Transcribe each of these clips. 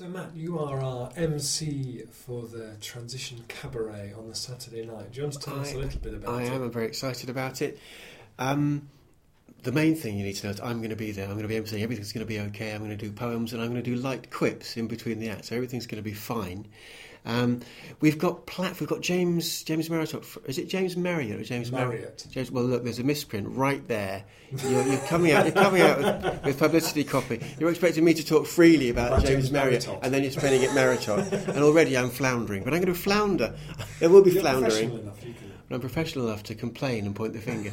So, Matt, you are our MC for the Transition Cabaret on the Saturday night. Do you want to tell us a little bit about I it? am. I'm very excited about it. Um, the main thing you need to know is I'm going to be there. I'm going to be emceeing. Everything's going to be okay. I'm going to do poems and I'm going to do light quips in between the acts. So everything's going to be fine. Um, we've got Platt. We've got James James Marriott. Is it James Marriott or James Marriott. James, well, look, there's a misprint right there. You're, you're coming out. You're coming out with, with publicity copy. You're expecting me to talk freely about About James, James Marriott, and then you're spelling it Marriott, and already I'm floundering. But I'm going to flounder. There will be You're floundering. enough, you can. But I'm professional enough to complain and point the finger.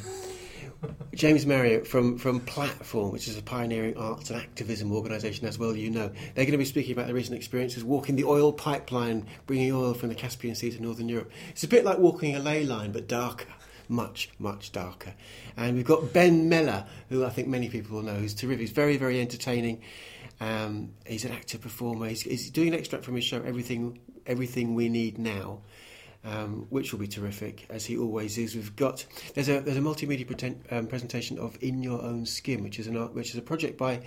James Marriott from, from Platform, which is a pioneering arts and activism organisation, as well you know. They're going to be speaking about their recent experiences walking the oil pipeline, bringing oil from the Caspian Sea to Northern Europe. It's a bit like walking a ley line, but darker. Much, much darker. And we've got Ben Mellor, who I think many people will know, who's terrific. He's very, very entertaining. Um, he's an actor performer. He's, he's doing an extract from his show, Everything, Everything We Need Now um, which will be terrific as he always is. We've got there's a there's a multimedia um, presentation of In Your Own Skin, which is an art, which is a project by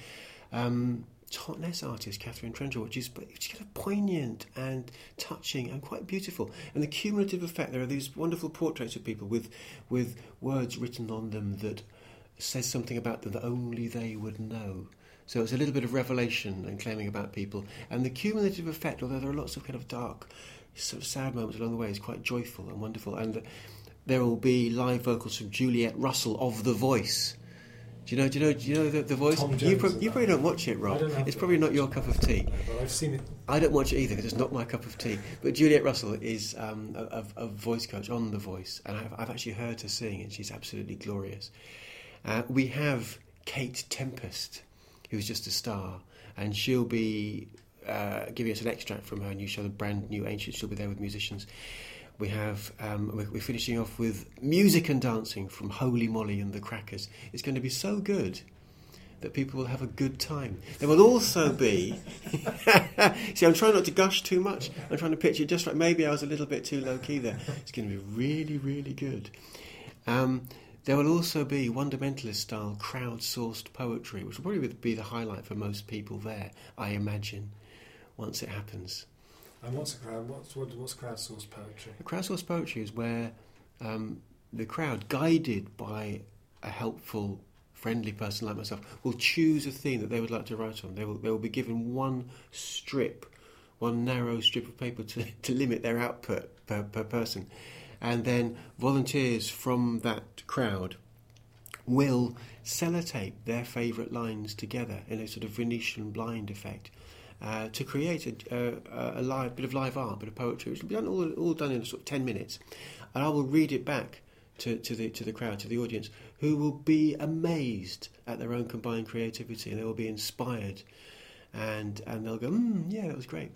um, Totnes artist Catherine Trenchel, which is which is kind of poignant and touching and quite beautiful. And the cumulative effect there are these wonderful portraits of people with with words written on them that says something about them that only they would know. So it's a little bit of revelation and claiming about people. And the cumulative effect, although there are lots of kind of dark, sort of sad moments along the way, is quite joyful and wonderful. And there will be live vocals from Juliet Russell of The Voice. Do you know? Do you know? Do you know the, the voice? You, is you probably don't watch it, Rob. It's probably not your cup of tea. No, but I've seen it. I don't watch it either because it's not my cup of tea. But Juliet Russell is um, a, a, a voice coach on The Voice, and I've, I've actually heard her sing, and she's absolutely glorious. Uh, we have Kate Tempest, who's just a star, and she'll be uh, giving us an extract from her new show, the brand new Ancient. She'll be there with musicians. We have um, we're, we're finishing off with music and dancing from Holy Moly and the Crackers. It's going to be so good that people will have a good time. There will also be. See, I'm trying not to gush too much. I'm trying to pitch it just right. Maybe I was a little bit too low key there. It's going to be really, really good. Um, there will also be fundamentalist style crowd-sourced poetry, which will probably be the highlight for most people there. I imagine once it happens. And what's a crowd? What's what, what's crowdsourced poetry? The crowdsourced poetry is where um, the crowd, guided by a helpful, friendly person like myself, will choose a theme that they would like to write on. They will, they will be given one strip, one narrow strip of paper to, to limit their output per, per person. And then volunteers from that crowd will sellotape their favourite lines together in a sort of Venetian blind effect uh, to create a, a live bit of live art, bit of poetry, which will be done all, all done in sort of ten minutes, and I will read it back to, to the to the crowd, to the audience, who will be amazed at their own combined creativity, and they will be inspired, and and they'll go, mm, yeah, that was great.